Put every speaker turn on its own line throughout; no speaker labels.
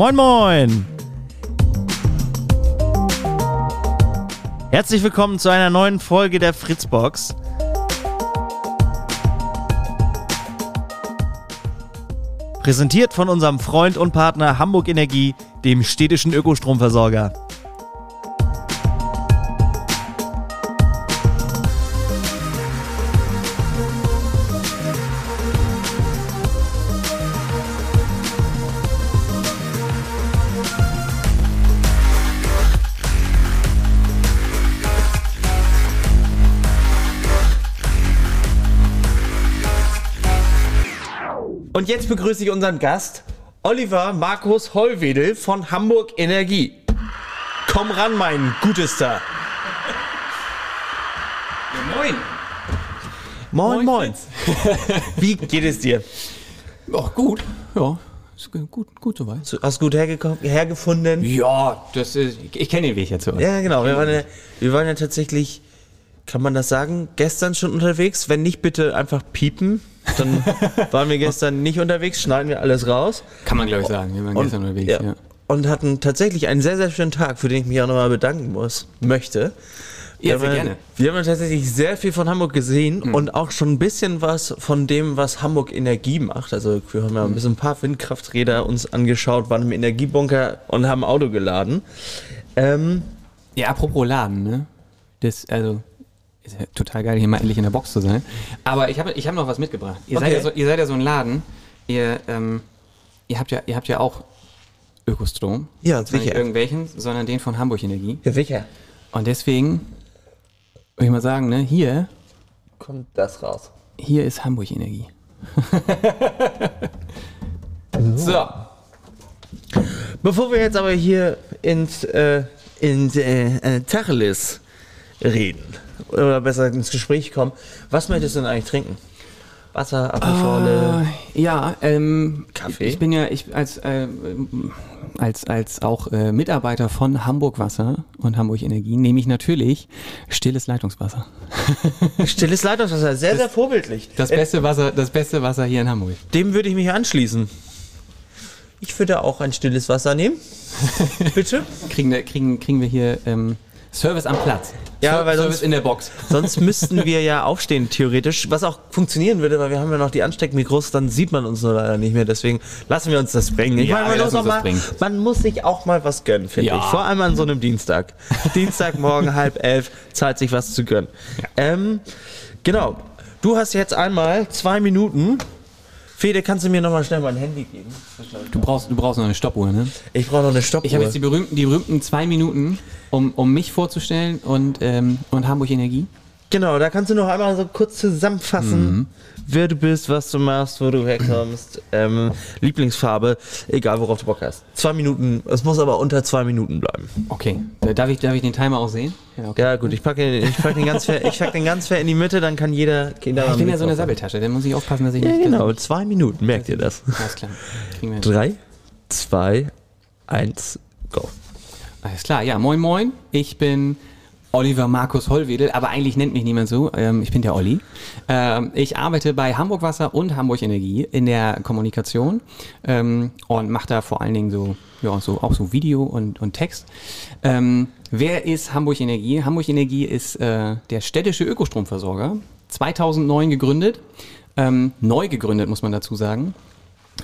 Moin, moin! Herzlich willkommen zu einer neuen Folge der Fritzbox. Präsentiert von unserem Freund und Partner Hamburg Energie, dem städtischen Ökostromversorger. Jetzt begrüße ich unseren Gast, Oliver Markus Hollwedel von Hamburg Energie. Komm ran, mein Gutester.
Moin.
Moin,
Moin,
moin. Wie geht es dir?
Ach, gut. Ja, ist gu- gut, gut soweit.
So, Hast du gut hergefunden?
Ja, das ist, ich kenne den Weg jetzt so.
Ja, genau. Wir waren ja, wir waren ja tatsächlich, kann man das sagen, gestern schon unterwegs. Wenn nicht, bitte einfach piepen. Dann waren wir gestern nicht unterwegs, schneiden wir alles raus.
Kann man, glaube ich, sagen. Wir waren
Und,
gestern unterwegs.
ja,
Ja.
und hatten tatsächlich einen sehr, sehr schönen Tag, für den ich mich auch nochmal bedanken muss, möchte.
Ja, sehr gerne.
Wir haben tatsächlich sehr viel von Hamburg gesehen und auch schon ein bisschen was von dem, was Hamburg Energie macht. Also wir haben ja ein bisschen ein paar Windkrafträder uns angeschaut, waren im Energiebunker und haben ein Auto geladen. Ähm,
ja, apropos Laden, ne? Das, also, ist ja total geil, hier mal endlich in der Box zu sein. Aber ich habe ich hab noch was mitgebracht. Ihr, seid
Okay.
ja so, ihr seid ja so ein Laden. Ihr, ähm, ihr, habt, ja, ihr habt ja auch Ökostrom.
Ja,
Zwar nicht
sicher.
irgendwelchen, sondern den von Hamburg Energie.
ja, sicher.
Und deswegen würde ich mal sagen, ne, hier,
Kommt das raus.
hier ist Hamburg Energie. so.
Bevor wir jetzt aber hier ins, äh, ins äh, äh, Tacheles reden, oder besser ins Gespräch kommen, was möchtest du denn eigentlich trinken? Wasser, Apfelschorle?
Äh, ja, ähm,
Kaffee?
Ich bin ja ich als äh, als als auch äh, Mitarbeiter von Hamburg Wasser und Hamburg Energie nehme ich natürlich stilles Leitungswasser.
Stilles Leitungswasser, sehr, sehr vorbildlich.
Das
Äh,
beste Wasser, das beste Wasser hier in Hamburg.
Dem würde ich mich anschließen. Ich würde auch ein stilles Wasser nehmen. Bitte?
Kriegen wir kriegen kriegen wir hier ähm, Service am Platz.
Ja, weil
Service
sonst-
in der Box.
Sonst müssten wir ja aufstehen, theoretisch. Was auch funktionieren würde, weil wir haben ja noch die Ansteckmikros, dann sieht man uns nur leider nicht mehr. Deswegen lassen wir uns das bringen. Ich
Ja,
meine, man, mal, man muss sich auch mal was gönnen, finde
Ja.
ich. Vor allem an so einem Dienstag. Dienstagmorgen halb elf zahlt sich was zu gönnen. Ähm, genau. Du hast jetzt einmal zwei Minuten. Fede, kannst du mir noch mal schnell mein Handy geben?
Du brauchst du brauchst noch eine Stoppuhr, ne?
Ich brauche noch eine Stoppuhr.
Ich habe jetzt die berühmten die berühmten zwei Minuten, um um mich vorzustellen und ähm, und Hamburg Energie.
Genau, da kannst du noch einmal so kurz zusammenfassen,
Mhm.
Wer du bist, was du machst, wo du herkommst, ähm, Lieblingsfarbe, egal worauf du Bock hast. Zwei Minuten, es muss aber unter zwei Minuten bleiben.
Okay, da- darf ich darf ich den Timer auch sehen? Ja, okay.
Ja gut, ich packe ich pack den, ganz fair, ich pack den ganz fair in die Mitte, dann kann jeder... jeder
Ich bin ja so eine. Sabbeltasche, da muss ich aufpassen, dass ich
Ja
nicht.
genau, zwei Minuten, merkt ihr das?
Alles klar. Kriegen wir hin.
Drei, zwei, eins, go.
Alles klar, ja, moin moin. Ich bin Oliver Markus Hollwedel, aber eigentlich nennt mich niemand so. Ähm, ich bin der Olli. Ähm, ich arbeite bei Hamburg Wasser und Hamburg Energie in der Kommunikation ähm, und mache da vor allen Dingen so, ja, so auch so Video und, und Text. Wer ist Hamburg Energie? Hamburg Energie ist äh, der städtische Ökostromversorger. 2009 gegründet. Neu gegründet, muss man dazu sagen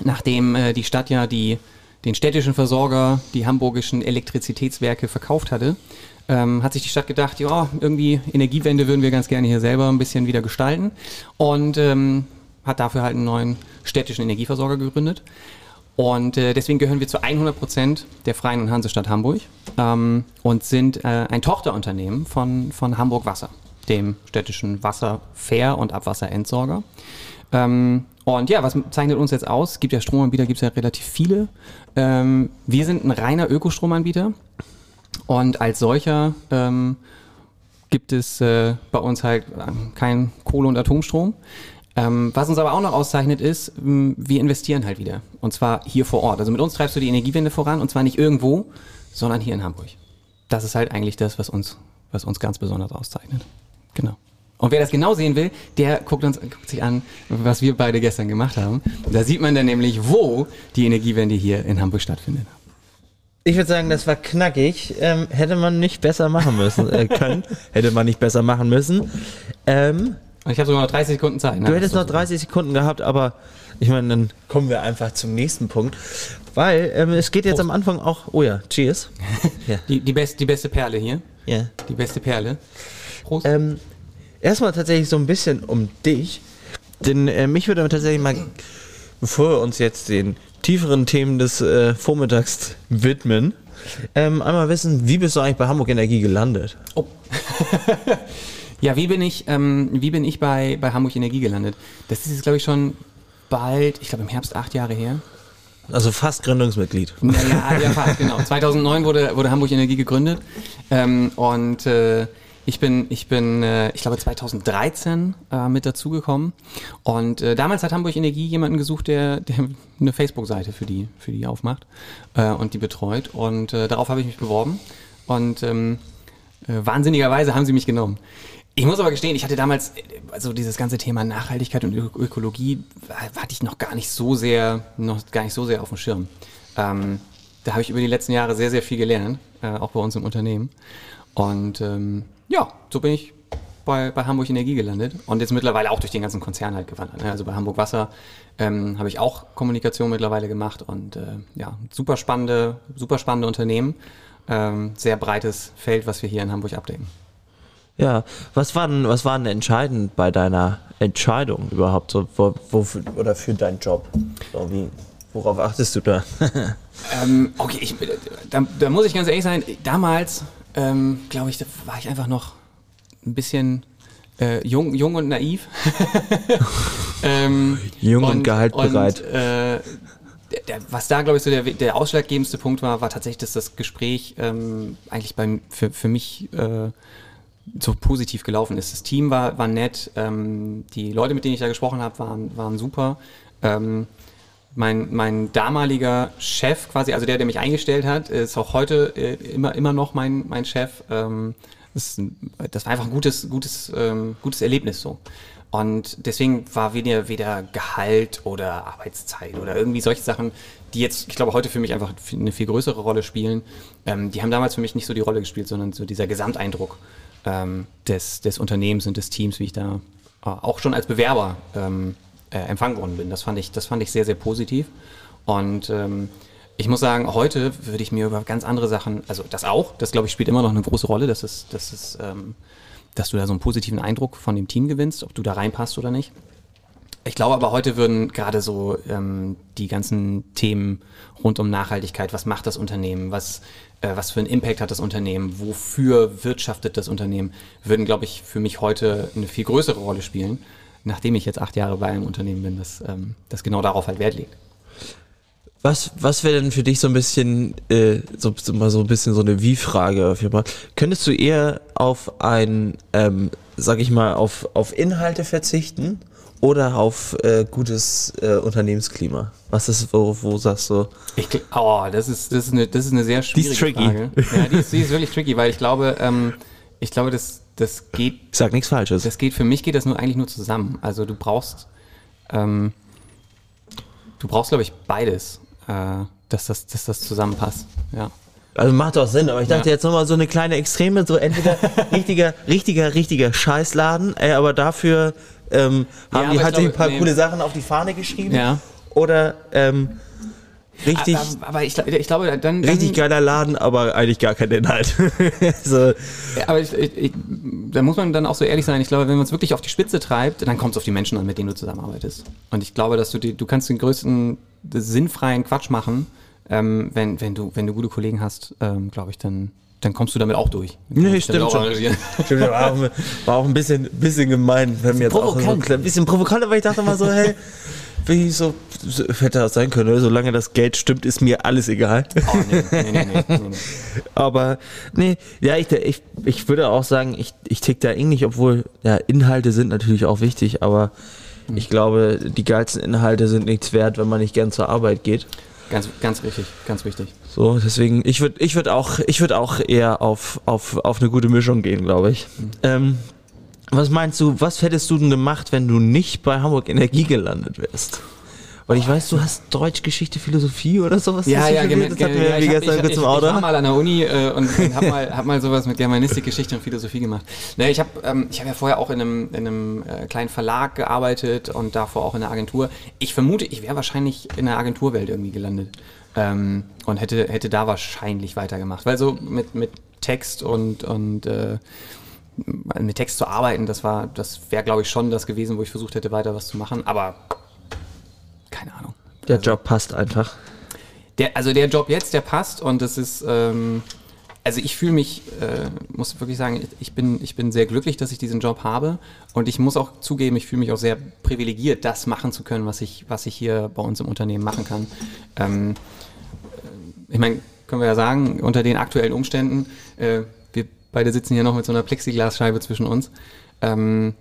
nachdem äh, die Stadt ja die, den städtischen Versorger, die hamburgischen Elektrizitätswerke verkauft hatte, ähm, hat sich die Stadt gedacht, ja, irgendwie Energiewende würden wir ganz gerne hier selber ein bisschen wieder gestalten und ähm, hat dafür halt einen neuen städtischen Energieversorger gegründet. Und äh, deswegen gehören wir zu 100 Prozent der Freien und Hansestadt Hamburg ähm, und sind äh, ein Tochterunternehmen von, von Hamburg Wasser, dem städtischen Wasserfair- und Abwasserentsorger. Ähm, und ja, was zeichnet uns jetzt aus? Es gibt ja Stromanbieter, gibt es ja relativ viele. Ähm, wir sind ein reiner Ökostromanbieter und als solcher ähm, gibt es äh, bei uns halt ähm, kein Kohle- und Atomstrom. Ähm, was uns aber auch noch auszeichnet ist, wir investieren halt wieder. Und zwar hier vor Ort. Also mit uns treibst du die Energiewende voran und zwar nicht irgendwo, sondern hier in Hamburg. Das ist halt eigentlich das, was uns, was uns ganz besonders auszeichnet. Genau. Und wer das genau sehen will, der guckt, uns, guckt sich an, was wir beide gestern gemacht haben. Da sieht man dann nämlich, wo die Energiewende hier in Hamburg stattfindet.
Ich würde sagen, das war knackig. Ähm, hätte man nicht besser machen müssen äh, können. hätte man nicht besser machen müssen. Ähm,
ich habe sogar noch 30 Sekunden Zeit. Ne?
du hättest noch 30 Sekunden gehabt, aber ich meine, dann kommen wir einfach zum nächsten Punkt. Weil ähm, es geht jetzt am Anfang auch. Oh ja, cheers. ja.
Die, die, best, die beste Perle hier.
ja.
Die beste Perle. Prost.
Ähm, erstmal tatsächlich so ein bisschen um dich. Denn äh, mich würde tatsächlich mal, bevor wir uns jetzt den tieferen Themen des äh, Vormittags widmen, ähm, einmal wissen, wie bist du eigentlich bei Hamburg Energie gelandet?
Oh. ja, wie bin ich, ähm, wie bin ich bei, bei Hamburg Energie gelandet? Das ist jetzt, glaube ich, schon bald, ich glaube im Herbst acht Jahre her.
Also fast Gründungsmitglied.
Ja, ja, fast, genau. 2009 wurde, wurde Hamburg Energie gegründet. Ähm, und äh, ich bin, ich bin, äh, ich glaube 2013 äh, mit dazugekommen. Und äh, damals hat Hamburg Energie jemanden gesucht, der, der eine Facebook-Seite für die, für die aufmacht äh, und die betreut. Und äh, darauf habe ich mich beworben. Und ähm, äh, wahnsinnigerweise haben sie mich genommen. Ich muss aber gestehen, ich hatte damals, also dieses ganze Thema Nachhaltigkeit und Ö Ökologie, hatte ich noch gar nicht so sehr, noch gar nicht so sehr auf dem Schirm. Ähm, da habe ich über die letzten Jahre sehr, sehr viel gelernt, äh, auch bei uns im Unternehmen. Und ähm, ja, so bin ich bei, bei Hamburg Energie gelandet und jetzt mittlerweile auch durch den ganzen Konzern halt gewandert. ne? Also bei Hamburg Wasser ähm, habe ich auch Kommunikation mittlerweile gemacht und äh, ja, super spannende, super spannende Unternehmen. Ähm, sehr breites Feld, was wir hier in Hamburg abdecken.
Ja, was war denn, was war denn entscheidend bei deiner Entscheidung überhaupt? So, wo, wo, oder für deinen Job? So, wie, worauf achtest du da?
Ähm, okay, ich, da, da muss ich ganz ehrlich sein, damals, ähm, glaube ich, da war ich einfach noch ein bisschen äh, jung, jung und naiv. ähm,
Jung und gehaltbereit.
Und, äh, der, was da, glaube ich, so der, der ausschlaggebendste Punkt war, war tatsächlich, dass das Gespräch ähm, eigentlich beim, für, für mich äh, so positiv gelaufen ist. Das Team war, war nett, ähm, die Leute, mit denen ich da gesprochen habe, waren, waren super. Ähm, mein, mein damaliger Chef quasi, also der, der mich eingestellt hat, ist auch heute äh, immer, immer noch mein, mein Chef. Ähm, das, das war einfach ein gutes, gutes, ähm, gutes Erlebnis so. Und deswegen war weder, weder Gehalt oder Arbeitszeit oder irgendwie solche Sachen, die jetzt, ich glaube, heute für mich einfach eine viel größere Rolle spielen. Ähm, die haben damals für mich nicht so die Rolle gespielt, sondern so dieser Gesamteindruck ähm, des, des Unternehmens und des Teams, wie ich da äh, auch schon als Bewerber ähm, äh, empfangen worden bin. Das fand ich, das fand ich sehr, sehr positiv. Und ähm, ich muss sagen, heute würde ich mir über ganz andere Sachen, also das auch, das glaube ich spielt immer noch eine große Rolle, dass es, dass es, ähm, dass du da so einen positiven Eindruck von dem Team gewinnst, ob du da reinpasst oder nicht. Ich glaube aber heute würden gerade so ähm, die ganzen Themen rund um Nachhaltigkeit, was macht das Unternehmen, was, äh, was für einen Impact hat das Unternehmen, wofür wirtschaftet das Unternehmen, würden, glaube ich, für mich heute eine viel größere Rolle spielen, nachdem ich jetzt acht Jahre bei einem Unternehmen bin, das, ähm, das genau darauf halt Wert legt.
Was, was wäre denn für dich so ein bisschen, äh, so, so mal so ein bisschen so eine Wie-Frage auf jeden Fall. Könntest du eher auf ein, ähm, sag ich mal, auf, auf Inhalte verzichten oder auf äh, gutes äh, Unternehmensklima? Was ist, wo, wo sagst du?
Ich, oh, das ist, das ist eine, das ist eine sehr schwierige
tricky.
Frage. Ja, die ist, die ist wirklich tricky, weil ich glaube, ähm, ich glaube, das, das geht
sag nichts Falsches.
Das geht für mich geht das nur eigentlich nur zusammen. Also du brauchst, ähm, du brauchst glaube ich beides, äh, dass das, dass das zusammenpasst. Ja.
Also macht doch Sinn, aber ich dachte
Ja.
jetzt nochmal so eine kleine Extreme, so entweder richtiger, richtiger, richtiger Scheißladen, ey, aber dafür ähm, haben
Ja,
die halt ein paar
nee.
coole Sachen auf die Fahne geschrieben.
Ja.
Oder ähm, richtig,
Aber, aber ich, ich glaube, dann, dann
richtig geiler Laden, aber eigentlich gar kein Inhalt. so,
Aber ich, ich, ich, da muss man dann auch so ehrlich sein. Ich glaube, wenn man es wirklich auf die Spitze treibt, dann kommt es auf die Menschen an, mit denen du zusammenarbeitest. Und ich glaube, dass du die, du kannst den größten sinnfreien Quatsch machen, ähm, wenn, wenn du, wenn du gute Kollegen hast, ähm, glaube ich, dann, dann kommst du damit auch durch.
Nee, stimmt
auch
schon. Stimmt, war auch, war auch ein bisschen, bisschen gemein, wenn mir jetzt auch so ein bisschen provokant, aber ich dachte mal so, hey, wie so, so hätte das sein können, solange das Geld stimmt, ist mir alles egal.
Oh, nee, nee, nee, nee.
Aber nee, ja, ich, ich, ich würde auch sagen, ich, ich tick da ähnlich, obwohl ja, Inhalte sind natürlich auch wichtig, aber ich glaube, die geilsten Inhalte sind nichts wert, wenn man nicht gern zur Arbeit geht.
Ganz, ganz richtig, ganz wichtig.
So, deswegen, ich würde ich würd auch, ich würd auch eher auf, auf, auf eine gute Mischung gehen, glaube ich. Ähm, was meinst du, was hättest du denn gemacht, wenn du nicht bei Hamburg Energie gelandet wärst? Und ich weiß, du hast Deutsch, Geschichte, Philosophie oder sowas.
Ja, ja,
genau. Das hatten wir ja, wie gestern kurz im Auto.
Ich war mal an der Uni äh, und, und habe mal, hab mal sowas mit Germanistik, Geschichte und Philosophie gemacht. Ne, ich habe ähm, ich hab ja vorher auch in einem, in einem äh, kleinen Verlag gearbeitet und davor auch in der Agentur. Ich vermute, ich wäre wahrscheinlich in der Agenturwelt irgendwie gelandet. Ähm, und hätte, hätte da wahrscheinlich weitergemacht. Weil so mit, mit Text und, und äh, mit Text zu arbeiten, das war, das wäre, glaube ich, schon das gewesen, wo ich versucht hätte, weiter was zu machen. Aber keine Ahnung.
Der also, Job passt einfach.
Der, also der Job jetzt, der passt und das ist, ähm, also ich fühle mich, äh, muss wirklich sagen, ich bin, ich bin sehr glücklich, dass ich diesen Job habe und ich muss auch zugeben, ich fühle mich auch sehr privilegiert, das machen zu können, was ich, was ich hier bei uns im Unternehmen machen kann. Ähm, äh, ich meine, können wir ja sagen, unter den aktuellen Umständen, äh, wir beide sitzen hier noch mit so einer Plexiglasscheibe zwischen uns. Ähm,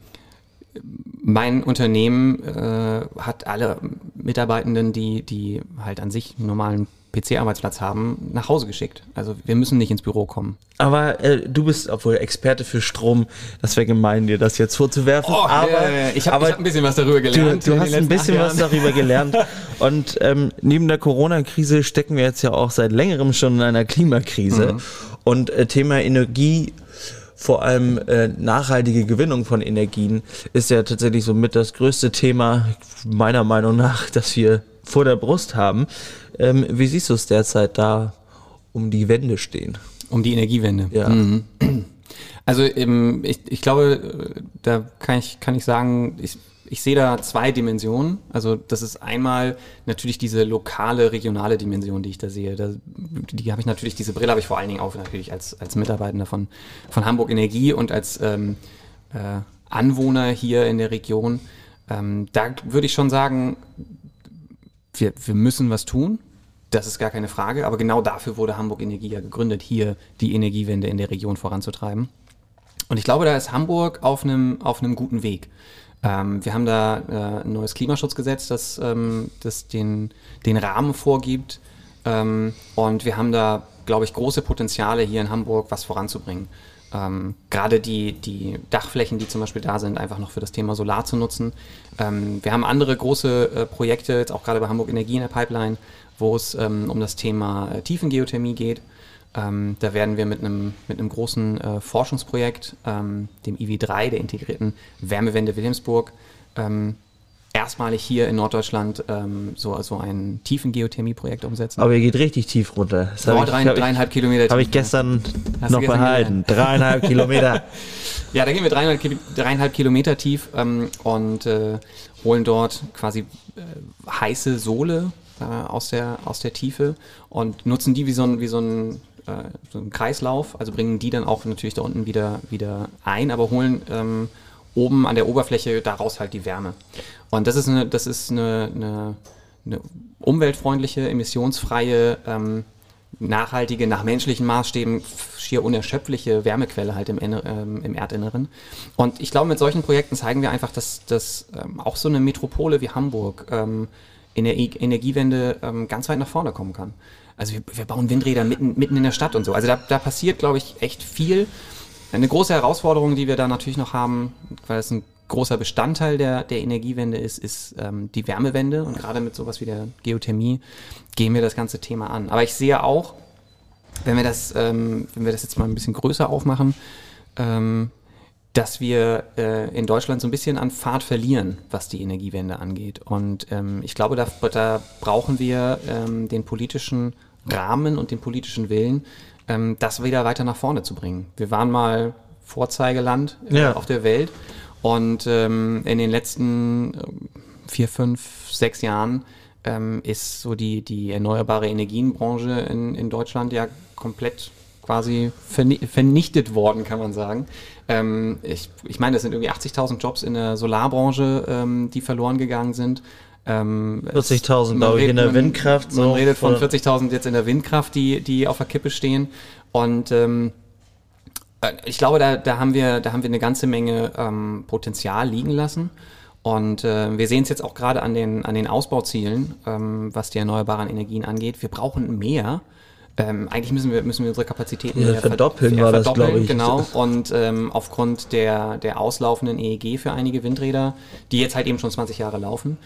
mein Unternehmen äh, hat alle Mitarbeitenden, die, die halt an sich einen normalen PC-Arbeitsplatz haben, nach Hause geschickt. Also wir müssen nicht ins Büro kommen.
Aber äh, du bist obwohl Experte für Strom. Das wäre gemein, dir das jetzt vorzuwerfen. Oh, aber
äh, ich habe hab ein bisschen was darüber gelernt.
Du, du hast ein bisschen was darüber gelernt. Und ähm, neben der Corona-Krise stecken wir jetzt ja auch seit längerem schon in einer Klimakrise. Mhm. Und äh, Thema Energie vor allem äh, nachhaltige Gewinnung von Energien ist ja tatsächlich so mit das größte Thema meiner Meinung nach, das wir vor der Brust haben. Ähm, wie siehst du es derzeit da um die Wende stehen?
Um die Energiewende. Ja. Mhm. Also ähm, ich, ich glaube, da kann ich, kann ich sagen, ich, ich sehe da zwei Dimensionen. Also das ist einmal natürlich diese lokale, regionale Dimension, die ich da sehe. Da, die habe ich natürlich, diese Brille habe ich vor allen Dingen auf natürlich als, als Mitarbeitender von, von Hamburg Energie und als ähm, äh, Anwohner hier in der Region. Ähm, da würde ich schon sagen, wir, wir müssen was tun. Das ist gar keine Frage. Aber genau dafür wurde Hamburg Energie ja gegründet, hier die Energiewende in der Region voranzutreiben. Und ich glaube, da ist Hamburg auf einem, auf einem guten Weg. Ähm, wir haben da äh, ein neues Klimaschutzgesetz, das, ähm, das den, den Rahmen vorgibt. Ähm, und wir haben da, glaube ich, große Potenziale hier in Hamburg, was voranzubringen. Ähm, gerade die, die Dachflächen, die zum Beispiel da sind, einfach noch für das Thema Solar zu nutzen. Ähm, wir haben andere große äh, Projekte, jetzt auch gerade bei Hamburg Energie in der Pipeline, wo es ähm, um das Thema äh, Tiefengeothermie geht. Ähm, da werden wir mit einem, mit einem großen äh, Forschungsprojekt, ähm, dem IW3, der integrierten Wärmewende Wilhelmsburg, ähm, erstmalig hier in Norddeutschland ähm, so, so ein tiefen Geothermie-Projekt umsetzen.
Aber ihr geht richtig tief runter.
Das oh, drei, ich, dreieinhalb Kilometer tief.
Habe ich gestern ja. noch behalten. Dreieinhalb Kilometer.
Ja, da gehen wir dreieinhalb, dreieinhalb Kilometer tief ähm, und äh, holen dort quasi äh, heiße Sohle äh, aus, der, aus der Tiefe und nutzen die wie so ein, wie so ein äh, so einen Kreislauf, also bringen die dann auch natürlich da unten wieder, wieder ein, aber holen ähm, oben an der Oberfläche daraus halt die Wärme. Und das ist eine, das ist eine, eine, eine umweltfreundliche, emissionsfreie, ähm, nachhaltige, nach menschlichen Maßstäben schier unerschöpfliche Wärmequelle halt im, ähm, im Erdinneren. Und ich glaube, mit solchen Projekten zeigen wir einfach, dass, dass ähm, auch so eine Metropole wie Hamburg ähm, in der e Energiewende ähm, ganz weit nach vorne kommen kann. Also wir, wir bauen Windräder mitten, mitten in der Stadt und so. Also da, da passiert, glaube ich, echt viel. Eine große Herausforderung, die wir da natürlich noch haben, weil es ein großer Bestandteil der, der Energiewende ist, ist ähm, die Wärmewende. Und gerade mit sowas wie der Geothermie gehen wir das ganze Thema an. Aber ich sehe auch, wenn wir das, ähm, wenn wir das jetzt mal ein bisschen größer aufmachen, ähm, dass wir äh, in Deutschland so ein bisschen an Fahrt verlieren, was die Energiewende angeht. Und ähm, ich glaube, da, da brauchen wir ähm, den politischen Rahmen und den politischen Willen, ähm, das wieder weiter nach vorne zu bringen. Wir waren mal Vorzeigeland äh, ja. auf der Welt und ähm, in den letzten äh, vier, fünf, sechs Jahren ähm, ist so die, die erneuerbare Energienbranche in, in Deutschland ja komplett quasi vernichtet worden, kann man sagen. Ähm, ich, ich meine, das sind irgendwie 80.000 Jobs in der Solarbranche, ähm, die verloren gegangen sind.
Ähm, 40.000, glaube ich, in der Windkraft.
Man, man redet von 40.000 jetzt in der Windkraft, die, die auf der Kippe stehen. Und ähm, äh, ich glaube, da, da, haben wir, da haben wir eine ganze Menge ähm, Potenzial liegen lassen. Und äh, wir sehen es jetzt auch gerade an den, an den Ausbauzielen, ähm, was die erneuerbaren Energien angeht. Wir brauchen mehr. Ähm, eigentlich müssen wir, müssen wir unsere Kapazitäten
ja, verdoppeln, war das, glaube ich.
Genau. Und ähm, aufgrund der, der auslaufenden EEG für einige Windräder, die jetzt halt eben schon 20 Jahre laufen,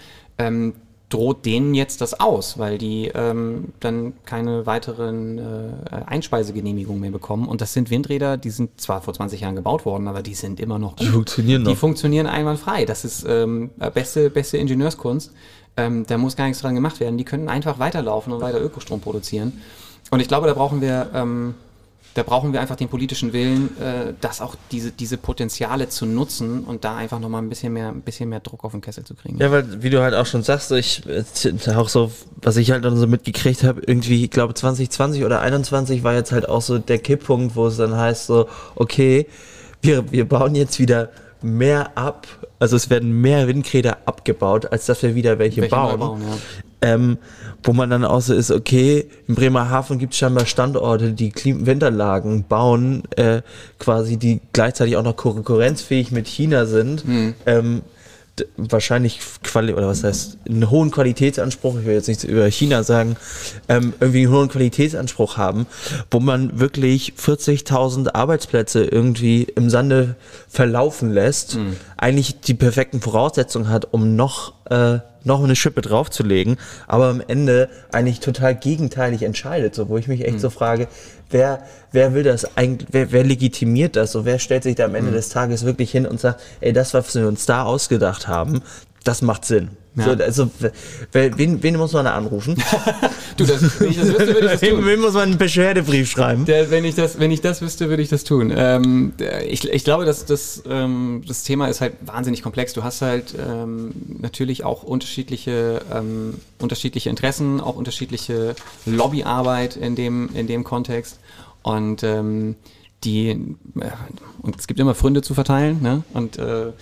ähm, droht denen jetzt das aus, weil die ähm, dann keine weiteren äh, Einspeisegenehmigungen mehr bekommen. Und das sind Windräder, die sind zwar vor 20 Jahren gebaut worden, aber die sind immer noch gut.
Die funktionieren noch.
Die funktionieren einwandfrei. Das ist ähm, beste, beste Ingenieurskunst. Ähm, da muss gar nichts dran gemacht werden. Die können einfach weiterlaufen und weiter Ökostrom produzieren. Und ich glaube, da brauchen wir ähm, da brauchen wir einfach den politischen Willen, äh, das auch diese, diese Potenziale zu nutzen und da einfach nochmal ein bisschen mehr, ein bisschen mehr Druck auf den Kessel zu kriegen.
Ja, weil, wie du halt auch schon sagst, ich, äh, auch so, was ich halt dann so mitgekriegt habe, irgendwie, ich glaube 2020 oder 21 war jetzt halt auch so der Kipppunkt, wo es dann heißt so, okay, wir, wir bauen jetzt wieder mehr ab, also es werden mehr Windräder abgebaut, als dass wir wieder welche, welche bauen. bauen ja. Ähm, wo man dann auch so ist, okay, in Bremerhaven gibt es scheinbar Standorte, die Windanlagen bauen, äh, quasi, die gleichzeitig auch noch konkurrenzfähig mit China sind. Mhm. Ähm, wahrscheinlich Quali oder was heißt einen hohen Qualitätsanspruch, ich will jetzt nichts über China sagen, ähm, irgendwie einen hohen Qualitätsanspruch haben, wo man wirklich 40.000 Arbeitsplätze irgendwie im Sande verlaufen lässt, mhm. eigentlich die perfekten Voraussetzungen hat, um noch äh, noch eine Schippe draufzulegen, aber am Ende eigentlich total gegenteilig entscheidet, so wo ich mich echt mhm. so frage, wer wer will das eigentlich, wer, wer legitimiert das, so wer stellt sich da am Ende mhm. des Tages wirklich hin und sagt, ey, das was wir uns da ausgedacht haben, das macht Sinn. Ja. So, also, wen, wen muss man da anrufen?
du, das, wenn ich das wüsste, würde ich das tun.
Wen muss man einen Beschwerdebrief schreiben?
Der, wenn, ich das, wenn ich das wüsste, würde ich das tun. Ähm, ich, ich glaube, dass das, ähm, das Thema ist halt wahnsinnig komplex. Du hast halt ähm, natürlich auch unterschiedliche, ähm, unterschiedliche Interessen, auch unterschiedliche Lobbyarbeit in dem, in dem Kontext. Und ähm, die, äh, und es gibt immer Fründe zu verteilen, ne? Und äh,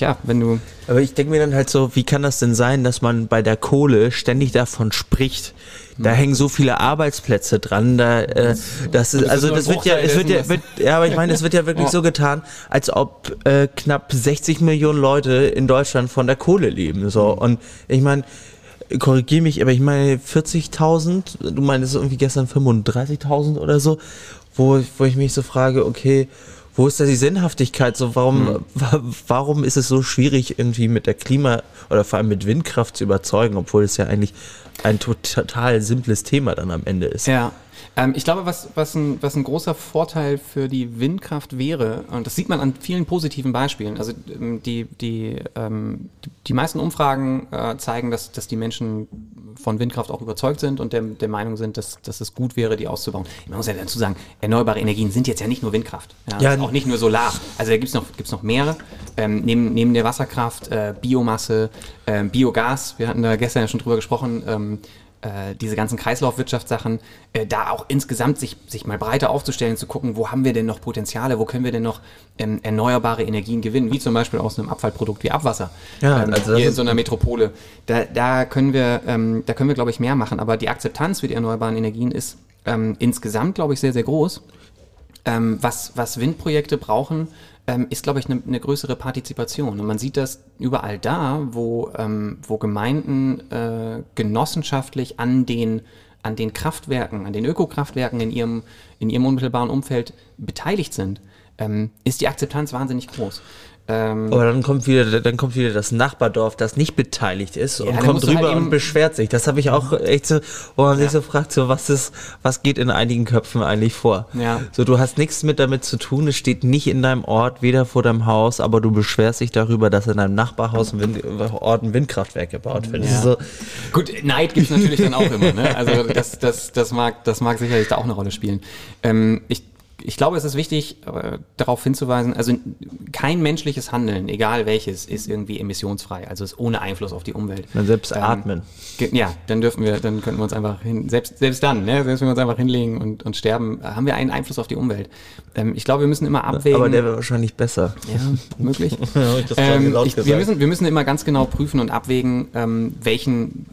Tja, wenn du.
Aber ich denke mir dann halt so, wie kann das denn sein, dass man bei der Kohle ständig davon spricht? Da hm. hängen so viele Arbeitsplätze dran. Da, äh, das ist, also das wird ja, es wird ja, wird, ja, aber ich meine, es wird ja wirklich ja. so getan, als ob äh, knapp 60 Millionen Leute in Deutschland von der Kohle leben. So mhm. und ich meine, korrigiere mich, aber ich meine 40.000. Du meinst irgendwie gestern 35.000 oder so, wo wo ich mich so frage, okay wo ist da die Sinnhaftigkeit? So, warum, hm. warum ist es so schwierig, irgendwie mit der Klima- oder vor allem mit Windkraft zu überzeugen, obwohl es ja eigentlich ein total simples Thema dann am Ende ist?
Ja. Ähm, ich glaube, was, was, ein, was ein großer Vorteil für die Windkraft wäre, und das sieht man an vielen positiven Beispielen, also ähm, die, die, ähm, die meisten Umfragen äh, zeigen, dass, dass die Menschen von Windkraft auch überzeugt sind und der, der Meinung sind, dass, dass es gut wäre, die auszubauen. Man muss ja dazu sagen, erneuerbare Energien sind jetzt ja nicht nur Windkraft, ja, ja auch nicht nur Solar. Also da gibt es noch, gibt's noch mehrere. Ähm, neben, neben der Wasserkraft, äh, Biomasse, äh, Biogas, wir hatten da gestern ja schon drüber gesprochen, ähm, äh, diese ganzen Kreislaufwirtschaftssachen, äh, da auch insgesamt sich, sich mal breiter aufzustellen, zu gucken, wo haben wir denn noch Potenziale, wo können wir denn noch ähm, erneuerbare Energien gewinnen, wie zum Beispiel aus einem Abfallprodukt wie Abwasser. Ja, ähm, also hier in so einer Metropole. Da, da können wir, ähm, da können wir, glaube ich, mehr machen. Aber die Akzeptanz für die erneuerbaren Energien ist ähm, insgesamt, glaube ich, sehr, sehr groß. Ähm, was, was Windprojekte brauchen, ähm, ist, glaube ich, eine ne größere Partizipation. Und man sieht das überall da, wo, ähm, wo Gemeinden äh, genossenschaftlich an den, an den Kraftwerken, an den Ökokraftwerken in ihrem, in ihrem unmittelbaren Umfeld beteiligt sind, ähm, ist die Akzeptanz wahnsinnig groß.
Ähm, Aber dann kommt wieder, dann kommt wieder das Nachbardorf, das nicht beteiligt ist ja, und kommt halt rüber halt und beschwert sich. Das habe ich auch echt so, wo man ja. sich so fragt, so was ist, was geht in einigen Köpfen eigentlich vor? Ja. So, du hast nichts mit damit zu tun, es steht nicht in deinem Ort, weder vor deinem Haus, aber du beschwerst dich darüber, dass in deinem Nachbarhaus ein Wind, Ort ein Windkraftwerk gebaut wird. Ja. So.
Gut, Neid gibt es natürlich dann auch immer, ne? Also das, das, das mag, das mag sicherlich da auch eine Rolle spielen. Ähm, ich ich glaube, es ist wichtig, äh, darauf hinzuweisen, also kein menschliches Handeln, egal welches, ist irgendwie emissionsfrei, also ist ohne Einfluss auf die Umwelt.
Dann selbst ähm, atmen.
Ja, dann dürfen wir, dann könnten wir uns einfach hin, selbst, selbst dann, ne, selbst wenn wir uns einfach hinlegen und, und sterben, haben wir einen Einfluss auf die Umwelt. Ähm, ich glaube, wir müssen immer abwägen.
Aber der wäre wahrscheinlich besser.
Ja, möglich. ähm, ich, wir, müssen, wir müssen immer ganz genau prüfen und abwägen, ähm, welchen,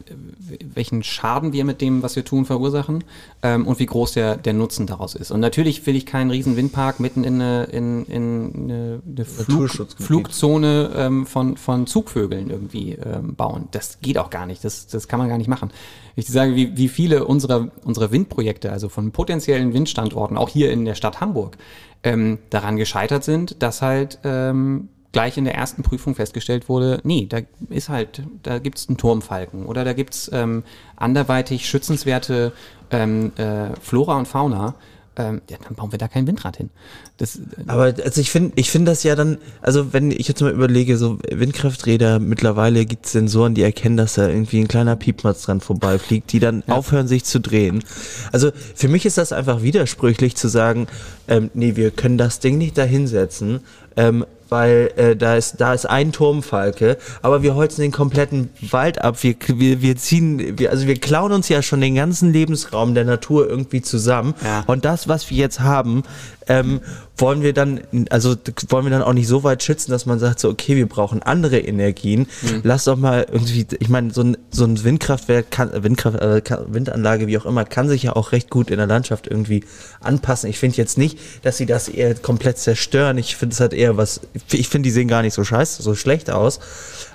welchen Schaden wir mit dem, was wir tun, verursachen ähm, und wie groß der, der Nutzen daraus ist. Und natürlich will ich keinen riesen Windpark mitten in eine, in, in eine, eine Flug, Flugzone ähm, von, von Zugvögeln irgendwie ähm, bauen. Das geht auch gar nicht. Das, das kann man gar nicht machen. Ich sage, wie, wie viele unserer, unserer Windprojekte, also von potenziellen Windstandorten, auch hier in der Stadt Hamburg, ähm, daran gescheitert sind, dass halt ähm, gleich in der ersten Prüfung festgestellt wurde, nee, da ist halt, da gibt es einen Turmfalken oder da gibt es ähm, anderweitig schützenswerte ähm, äh, Flora und Fauna, ähm, ja, dann bauen wir da kein Windrad hin. Das, äh,
Aber also ich finde ich finde das ja dann, also wenn ich jetzt mal überlege, so Windkrafträder, mittlerweile gibt es Sensoren, die erkennen, dass da irgendwie ein kleiner Piepmatz dran vorbeifliegt, die dann
Ja.
aufhören sich zu drehen. Also für mich ist das einfach widersprüchlich zu sagen, ähm, nee, wir können das Ding nicht da hinsetzen, ähm, weil äh, da ist da ist ein Turmfalke, aber wir holzen den kompletten Wald ab. Wir wir, wir ziehen, wir, also wir klauen uns ja schon den ganzen Lebensraum der Natur irgendwie zusammen.
Ja.
Und das, was wir jetzt haben, ähm, wollen wir dann, also wollen wir dann auch nicht so weit schützen, dass man sagt, so okay, wir brauchen andere Energien. Lass doch mal irgendwie, ich meine, so ein, so ein Windkraftwerk, kann, Windkraft, äh, Windanlage, wie auch immer, kann sich ja auch recht gut in der Landschaft irgendwie anpassen. Ich finde jetzt nicht, dass sie das eher komplett zerstören. Ich finde es halt eher was, ich finde, die sehen gar nicht so scheiße, so schlecht aus.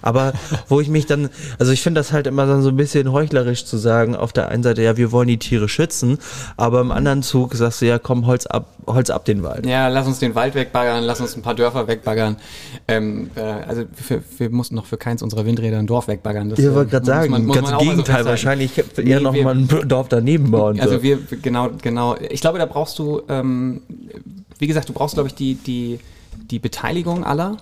Aber wo ich mich dann, also ich finde das halt immer dann so ein bisschen heuchlerisch zu sagen, auf der einen Seite, ja, wir wollen die Tiere schützen, aber im anderen Zug sagst du, ja, komm, Holz ab, Holz ab den Wald.
Ja, lass uns den Wald wegbaggern, lass uns ein paar Dörfer wegbaggern. Ähm, äh, also für, wir mussten noch für keins unserer Windräder ein Dorf wegbaggern. Das,
Ich
äh,
wollte gerade
muss
sagen,
man- muss
ganz im Gegenteil,
festhalten.
wahrscheinlich eher
Nee,
noch
wir-
mal ein Dorf daneben bauen.
Also
so.
wir, genau, genau. Ich glaube, da brauchst du, ähm, wie gesagt, du brauchst, glaube ich, die, die, die Beteiligung aller.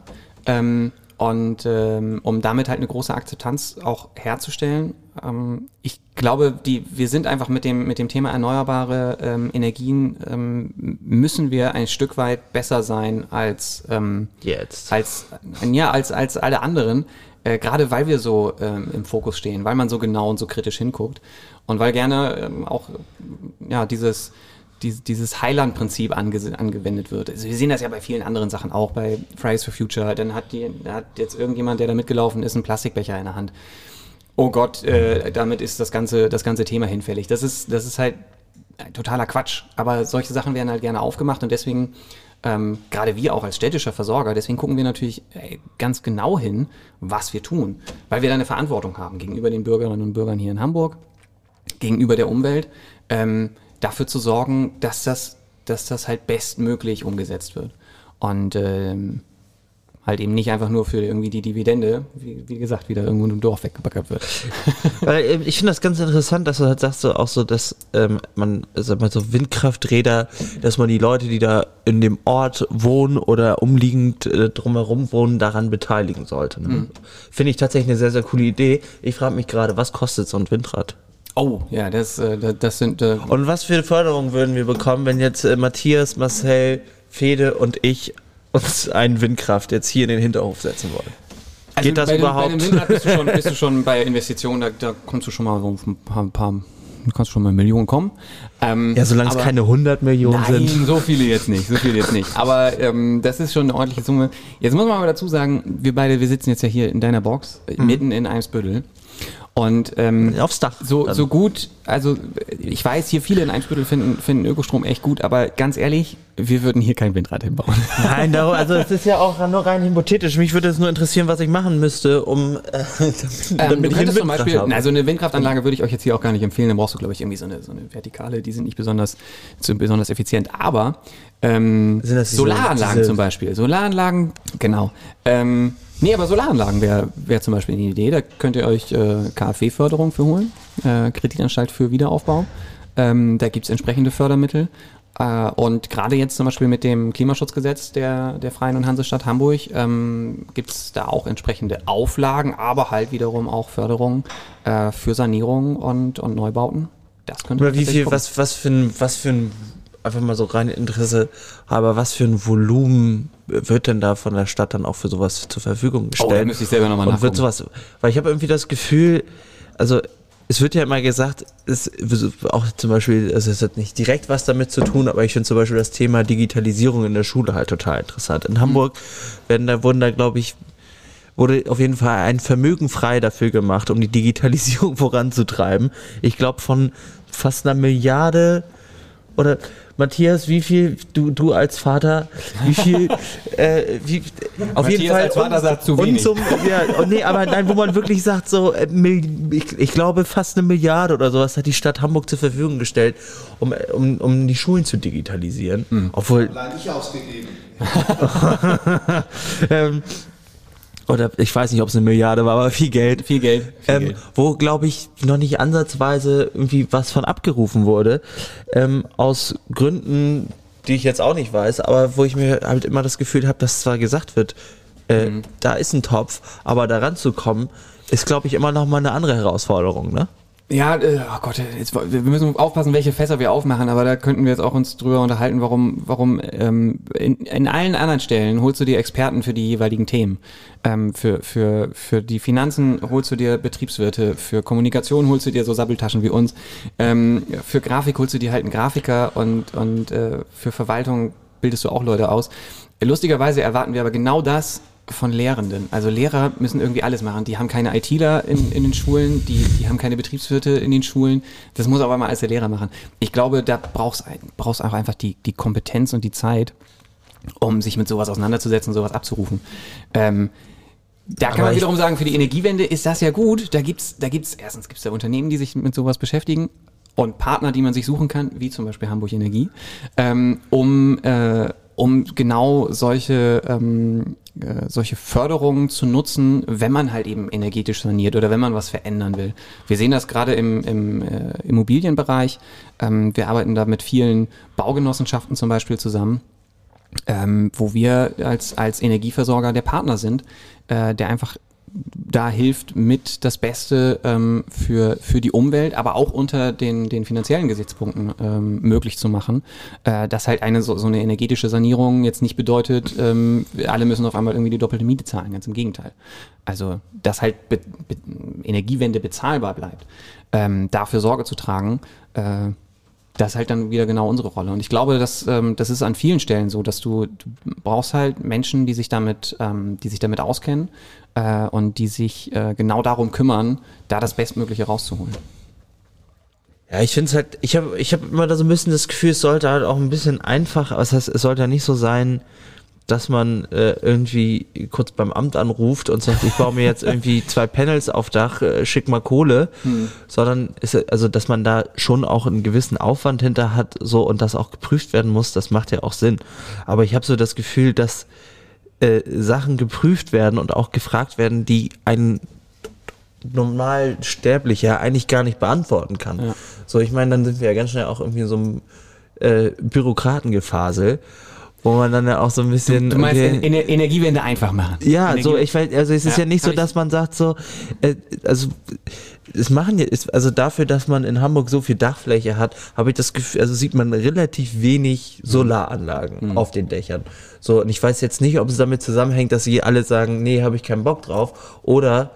Ähm, und ähm, um damit halt eine große Akzeptanz auch herzustellen. Ähm, ich glaube, die, wir sind einfach mit dem, mit dem Thema erneuerbare ähm, Energien, ähm, müssen wir ein Stück weit besser sein als, ähm,
Jetzt.
als, ja, als, als alle anderen. Äh, gerade weil wir so ähm, im Fokus stehen, weil man so genau und so kritisch hinguckt und weil gerne ähm, auch ja, dieses, dies- dieses Heiland-Prinzip ange angewendet wird. Also wir sehen das ja bei vielen anderen Sachen auch, bei Fridays for Future. Dann hat, die, hat jetzt irgendjemand, der da mitgelaufen ist, einen Plastikbecher in der Hand. Oh Gott, äh, damit ist das ganze, das ganze Thema hinfällig. Das ist, das ist halt totaler Quatsch. Aber solche Sachen werden halt gerne aufgemacht und deswegen, ähm, gerade wir auch als städtischer Versorger, deswegen gucken wir natürlich ey, ganz genau hin, was wir tun. Weil wir da eine Verantwortung haben gegenüber den Bürgerinnen und Bürgern hier in Hamburg, gegenüber der Umwelt, ähm, dafür zu sorgen, dass das, dass das halt bestmöglich umgesetzt wird. Und ähm, halt eben nicht einfach nur für irgendwie die Dividende, wie, wie gesagt, wieder irgendwo in einem Dorf weggebackert wird.
Weil, ähm, ich finde das ganz interessant, dass du halt sagst, so auch so, dass ähm, man, sag mal so Windkrafträder, dass man die Leute, die da in dem Ort wohnen oder umliegend äh, drumherum wohnen, daran beteiligen sollte. Ne? Finde ich tatsächlich eine sehr, sehr coole Idee. Ich frage mich gerade, was kostet so ein Windrad?
Oh, ja, das, äh, das- sind äh,
Und was für Förderung würden wir bekommen, wenn jetzt äh, Matthias, Marcel, Fede und ich uns ein Windkraft jetzt hier in den Hinterhof setzen wollen? Geht das
Also bei
überhaupt?
Dem, bei dem Windrad bist du schon, bist du schon bei Investitionen, da, da kommst du schon mal auf ein paar, ein paar du kannst schon mal Millionen kommen. Ähm,
Ja, solange es keine 100 Millionen
Nein,
sind.
so viele jetzt nicht, so viele jetzt nicht. Aber ähm, das ist schon eine ordentliche Summe. Jetzt muss man aber dazu sagen, wir beide, wir sitzen jetzt ja hier in deiner Box, äh, mitten in Eimsbüttel. Und ähm,
Aufs Dach.
so,
dann.
so gut, also ich weiß, hier viele in Eimsbüttel finden, finden Ökostrom echt gut, aber ganz ehrlich, wir würden hier kein Windrad hinbauen.
Nein, darum- also es ist ja auch nur rein hypothetisch. Mich würde es nur interessieren, was ich machen müsste, um äh, damit,
Ähm,
damit
du
ich
zum Beispiel,
habe.
also eine Windkraftanlage würde ich euch jetzt hier auch gar nicht empfehlen, dann brauchst du, glaube ich, irgendwie so eine, so eine Vertikale, die sind nicht besonders, so besonders effizient. Aber ähm,
Sind das diese-
Solaranlagen
diese-
zum Beispiel, Solaranlagen, genau. Ähm, nee, aber Solaranlagen wäre wär zum Beispiel eine Idee, da könnt ihr euch äh, KfW-Förderung für holen, äh, Kreditanstalt für Wiederaufbau. Ähm, da gibt's entsprechende Fördermittel. Äh, und gerade jetzt zum Beispiel mit dem Klimaschutzgesetz der, der Freien und Hansestadt Hamburg ähm, gibt's da auch entsprechende Auflagen, aber halt wiederum auch Förderung äh, für Sanierung und, und Neubauten. Das könnte
Oder wie viel,
gucken.
was, was für ein, was für ein, einfach mal so rein Interesse, aber was für ein Volumen wird denn da von der Stadt dann auch für sowas zur Verfügung gestellt?
Oh, da müsste ich selber nochmal
Und wird
nachgucken.
sowas, weil ich habe irgendwie das Gefühl, also es wird ja immer gesagt, es auch zum Beispiel, also es hat nicht direkt was damit zu tun, aber ich finde zum Beispiel das Thema Digitalisierung in der Schule halt total interessant. In Hamburg werden da wurden da glaube ich wurde auf jeden Fall ein Vermögen frei dafür gemacht, um die Digitalisierung voranzutreiben. Ich glaube von fast einer Milliarde oder Matthias, wie viel du du als Vater, wie viel äh, wie auf jeden
Matthias
Fall
als Vater sagt zu wenig.
Unsum, ja, oh, nee, aber nein, wo man wirklich sagt so äh, ich, ich glaube fast eine Milliarde oder sowas hat die Stadt Hamburg zur Verfügung gestellt, um um, um die Schulen zu digitalisieren,
Hm.
obwohl
Allein ich ausgegeben.
ähm, oder ich weiß nicht, ob es eine Milliarde war, aber viel Geld.
Viel Geld. Viel
ähm,
Geld.
wo, glaube ich, noch nicht ansatzweise irgendwie was von abgerufen wurde. Ähm, aus Gründen, die ich jetzt auch nicht weiß, aber wo ich mir halt immer das Gefühl habe, dass zwar gesagt wird, äh,
Mhm.
da ist ein Topf, aber da ranzukommen, ist, glaube ich, immer noch mal eine andere Herausforderung, ne?
Ja, äh, oh Gott, jetzt, wir müssen aufpassen, welche Fässer wir aufmachen, aber da könnten wir jetzt auch uns drüber unterhalten, warum, warum ähm, in, in allen anderen Stellen holst du dir Experten für die jeweiligen Themen. Ähm, für, für, für die Finanzen holst du dir Betriebswirte, für Kommunikation holst du dir so Sabbeltaschen wie uns, ähm, für Grafik holst du dir halt einen Grafiker und, und äh, für Verwaltung bildest du auch Leute aus. Lustigerweise erwarten wir aber genau das von Lehrenden. Also Lehrer müssen irgendwie alles machen. Die haben keine ITler in, in den Schulen, die, die haben keine Betriebswirte in den Schulen. Das muss aber mal alles der Lehrer machen. Ich glaube, da brauchst brauchst auch einfach die, die Kompetenz und die Zeit, um sich mit sowas auseinanderzusetzen, sowas abzurufen. Ähm, da kann
Aber
man wiederum sagen, für die Energiewende ist das ja gut. Da gibt's, da gibt's, erstens gibt's da Unternehmen, die sich mit sowas beschäftigen und Partner, die man sich suchen kann, wie zum Beispiel Hamburg Energie, ähm, um, äh, um genau solche, ähm, äh, solche Förderungen zu nutzen, wenn man halt eben energetisch saniert oder wenn man was verändern will. Wir sehen das gerade im, im äh, Immobilienbereich. Ähm, wir arbeiten da mit vielen Baugenossenschaften zum Beispiel zusammen ähm, wo wir als, als Energieversorger der Partner sind, äh, der einfach da hilft, mit das Beste ähm, für, für die Umwelt, aber auch unter den, den finanziellen Gesichtspunkten ähm, möglich zu machen. Äh, dass halt eine so, so eine energetische Sanierung jetzt nicht bedeutet, ähm, alle müssen auf einmal irgendwie die doppelte Miete zahlen, ganz im Gegenteil. Also, dass halt be, be, Energiewende bezahlbar bleibt, ähm, dafür Sorge zu tragen, äh, das ist halt dann wieder genau unsere Rolle. Und ich glaube, dass, ähm, das ist an vielen Stellen so, dass du, du brauchst halt Menschen, die sich damit, ähm, die sich damit auskennen äh, und die sich äh, genau darum kümmern, da das Bestmögliche rauszuholen.
Ja, ich finde es halt, ich habe ich hab immer da so ein bisschen das Gefühl, es sollte halt auch ein bisschen einfach, das heißt, es sollte ja nicht so sein, dass man äh, irgendwie kurz beim Amt anruft und sagt, ich baue mir jetzt irgendwie zwei Panels auf Dach, äh, schick mal Kohle, sondern ist, also, dass man da schon auch einen gewissen Aufwand hinter hat, so und das auch geprüft werden muss, das macht ja auch Sinn. Aber ich habe so das Gefühl, dass äh, Sachen geprüft werden und auch gefragt werden, die ein normal Sterblicher eigentlich gar nicht beantworten kann.
Ja.
So, ich meine, dann sind wir ja ganz schnell auch irgendwie in so einem äh, Bürokratengefasel, wo man dann ja auch so ein bisschen.
Du meinst
okay,
Ener- Ener- Energiewende einfach machen.
ja,
Energie
so, ich weiß, also es ist
Ja,
ja, nicht so, dass man sagt so, äh, also es machen ja, ist, also dafür, dass man in Hamburg so viel Dachfläche hat, habe ich das Gefühl, also sieht man relativ wenig Solaranlagen auf den Dächern. So, und ich weiß jetzt nicht, ob es damit zusammenhängt, dass sie alle sagen, nee, habe ich keinen Bock drauf, oder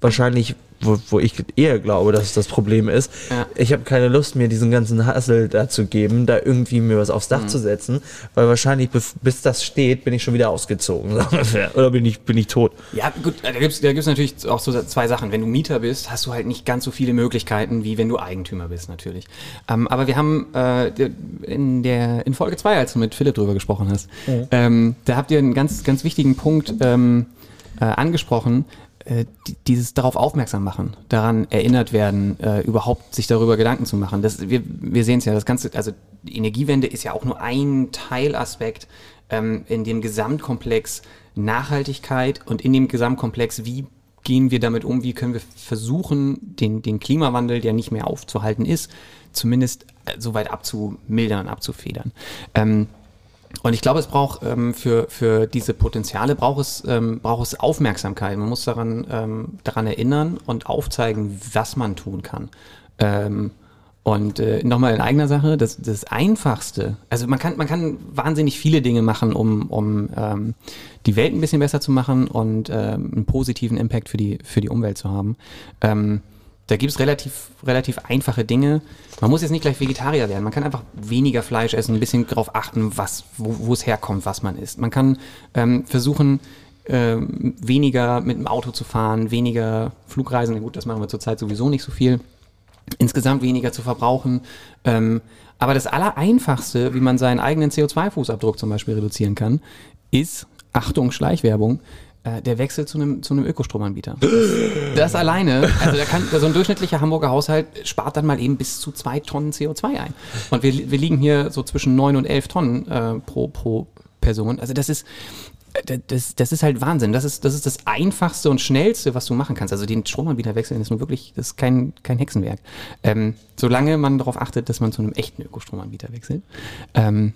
wahrscheinlich, wo, wo ich eher glaube, dass es das Problem ist,
Ja.
ich habe keine Lust mehr, diesen ganzen Hassel da zu geben, da irgendwie mir was aufs Dach
Mhm.
zu setzen, weil wahrscheinlich, bis das steht, bin ich schon wieder ausgezogen, oder bin ich, bin ich tot.
Ja, gut, da gibt's da gibt's natürlich auch so zwei Sachen. Wenn du Mieter bist, hast du halt nicht ganz so viele Möglichkeiten, wie wenn du Eigentümer bist, natürlich. Ähm, aber wir haben äh, in, der, in Folge 2, als du mit Philipp drüber gesprochen hast, ähm, da habt ihr einen ganz, ganz wichtigen Punkt ähm, äh, angesprochen, dieses darauf aufmerksam machen, daran erinnert werden, äh, überhaupt sich darüber Gedanken zu machen. Das, wir wir sehen es ja, das Ganze, also die Energiewende ist ja auch nur ein Teilaspekt ähm, in dem Gesamtkomplex Nachhaltigkeit und in dem Gesamtkomplex, wie gehen wir damit um, wie können wir versuchen, den, den Klimawandel, der nicht mehr aufzuhalten ist, zumindest äh, so weit abzumildern, abzufedern. Ähm, und ich glaube, es braucht ähm, für, für diese Potenziale braucht es, ähm, braucht es Aufmerksamkeit. Man muss daran, ähm, daran erinnern und aufzeigen, was man tun kann. Ähm, und äh, nochmal in eigener Sache, das, das Einfachste, also man kann, man kann wahnsinnig viele Dinge machen, um, um ähm, die Welt ein bisschen besser zu machen und ähm, einen positiven Impact für die, für die Umwelt zu haben. Da gibt es relativ, relativ einfache Dinge. Man muss jetzt nicht gleich Vegetarier werden. Man kann einfach weniger Fleisch essen, ein bisschen darauf achten, was, wo, es herkommt, was man isst. Man kann ähm, versuchen, ähm, weniger mit dem Auto zu fahren, weniger Flugreisen. Gut, das machen wir zurzeit sowieso nicht so viel. Insgesamt weniger zu verbrauchen. Ähm, aber das Allereinfachste, wie man seinen eigenen CO2-Fußabdruck zum Beispiel reduzieren kann, ist, Achtung, Schleichwerbung, äh, der Wechsel zu einem, zu einem Ökostromanbieter. Das, das alleine, also da kann, so ein durchschnittlicher Hamburger Haushalt spart dann mal eben bis zu zwei Tonnen CO2 ein. Und wir, wir liegen hier so zwischen neun und elf Tonnen äh, pro, pro Person. Also das ist, das, das ist halt Wahnsinn. Das ist, das ist das Einfachste und Schnellste, was du machen kannst. Also den Stromanbieter wechseln ist nur wirklich, das ist kein, kein Hexenwerk. Ähm, solange man darauf achtet, dass man zu einem echten Ökostromanbieter wechselt. Ähm,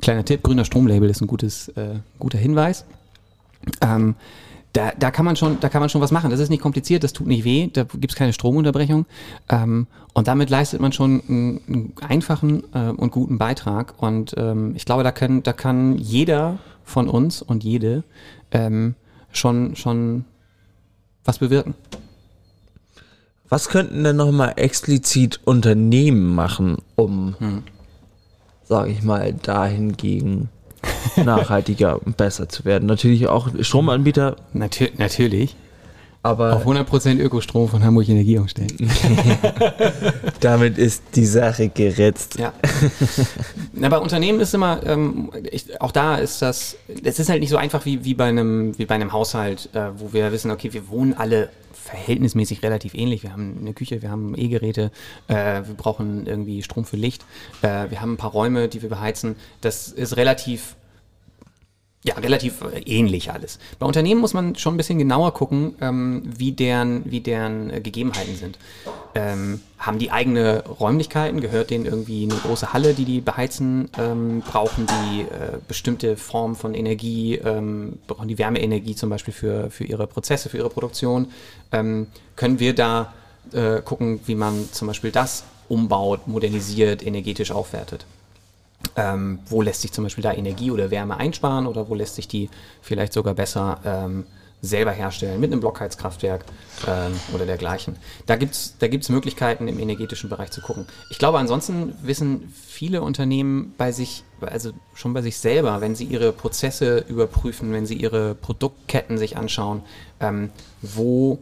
kleiner Tipp, grüner Stromlabel ist ein gutes, äh, guter Hinweis. Ähm, da, da, kann man schon, da kann man schon was machen. Das ist nicht kompliziert, das tut nicht weh, da gibt es keine Stromunterbrechung. Ähm, und damit leistet man schon einen, einen einfachen äh, und guten Beitrag. Und ähm, ich glaube, da, können, da kann jeder von uns und jede ähm, schon, schon was bewirken.
Was könnten denn nochmal explizit Unternehmen machen, um, hm. sage ich mal, dahingegen nachhaltiger und besser zu werden? Natürlich auch Stromanbieter.
Natür natürlich. Aber auf 100% Ökostrom von Hamburg Energie umstellen.
Damit ist die Sache geritzt.
Ja. Na, bei Unternehmen ist immer, ähm, ich, auch da ist das, es ist halt nicht so einfach wie, wie, bei, einem, wie bei einem Haushalt, äh, wo wir wissen, okay, wir wohnen alle verhältnismäßig relativ ähnlich. Wir haben eine Küche, wir haben E-Geräte, äh, wir brauchen irgendwie Strom für Licht, äh, wir haben ein paar Räume, die wir beheizen. Das ist relativ ja, relativ äh, ähnlich alles. Bei Unternehmen muss man schon ein bisschen genauer gucken, ähm, wie deren, wie deren äh, Gegebenheiten sind. Ähm, haben die eigene Räumlichkeiten? Gehört denen irgendwie eine große Halle, die die beheizen? Ähm, brauchen die äh, bestimmte Formen von Energie? Ähm, brauchen die Wärmeenergie zum Beispiel für, für ihre Prozesse, für ihre Produktion? Ähm, können wir da äh, gucken, wie man zum Beispiel das umbaut, modernisiert, energetisch aufwertet? Ähm, wo lässt sich zum Beispiel da Energie oder Wärme einsparen oder wo lässt sich die vielleicht sogar besser ähm, selber herstellen mit einem Blockheizkraftwerk ähm, oder dergleichen. Da gibt es da gibt's Möglichkeiten im energetischen Bereich zu gucken. Ich glaube, ansonsten wissen viele Unternehmen bei sich, also schon bei sich selber, wenn sie ihre Prozesse überprüfen, wenn sie ihre Produktketten sich anschauen, ähm, wo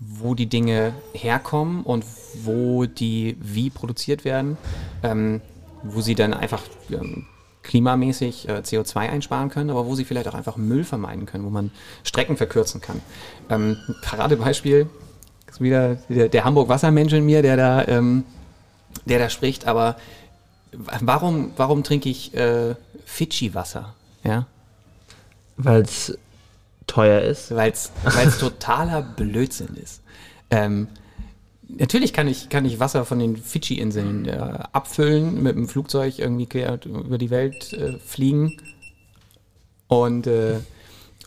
wo die Dinge herkommen und wo die wie produziert werden. Ähm, wo sie dann einfach ähm, klimamäßig äh, CO2 einsparen können, aber wo sie vielleicht auch einfach Müll vermeiden können, wo man Strecken verkürzen kann. Ähm, Paradebeispiel ist wieder der, der Hamburg-Wassermensch in mir, der da, ähm, der da spricht, aber warum, warum trinke ich äh, Fidschi-Wasser? Ja?
Weil es teuer ist.
Weil es totaler Blödsinn ist. Ähm, Natürlich kann ich, kann ich Wasser von den Fidschi-Inseln äh, abfüllen, mit dem Flugzeug irgendwie quer über die Welt äh, fliegen und, äh,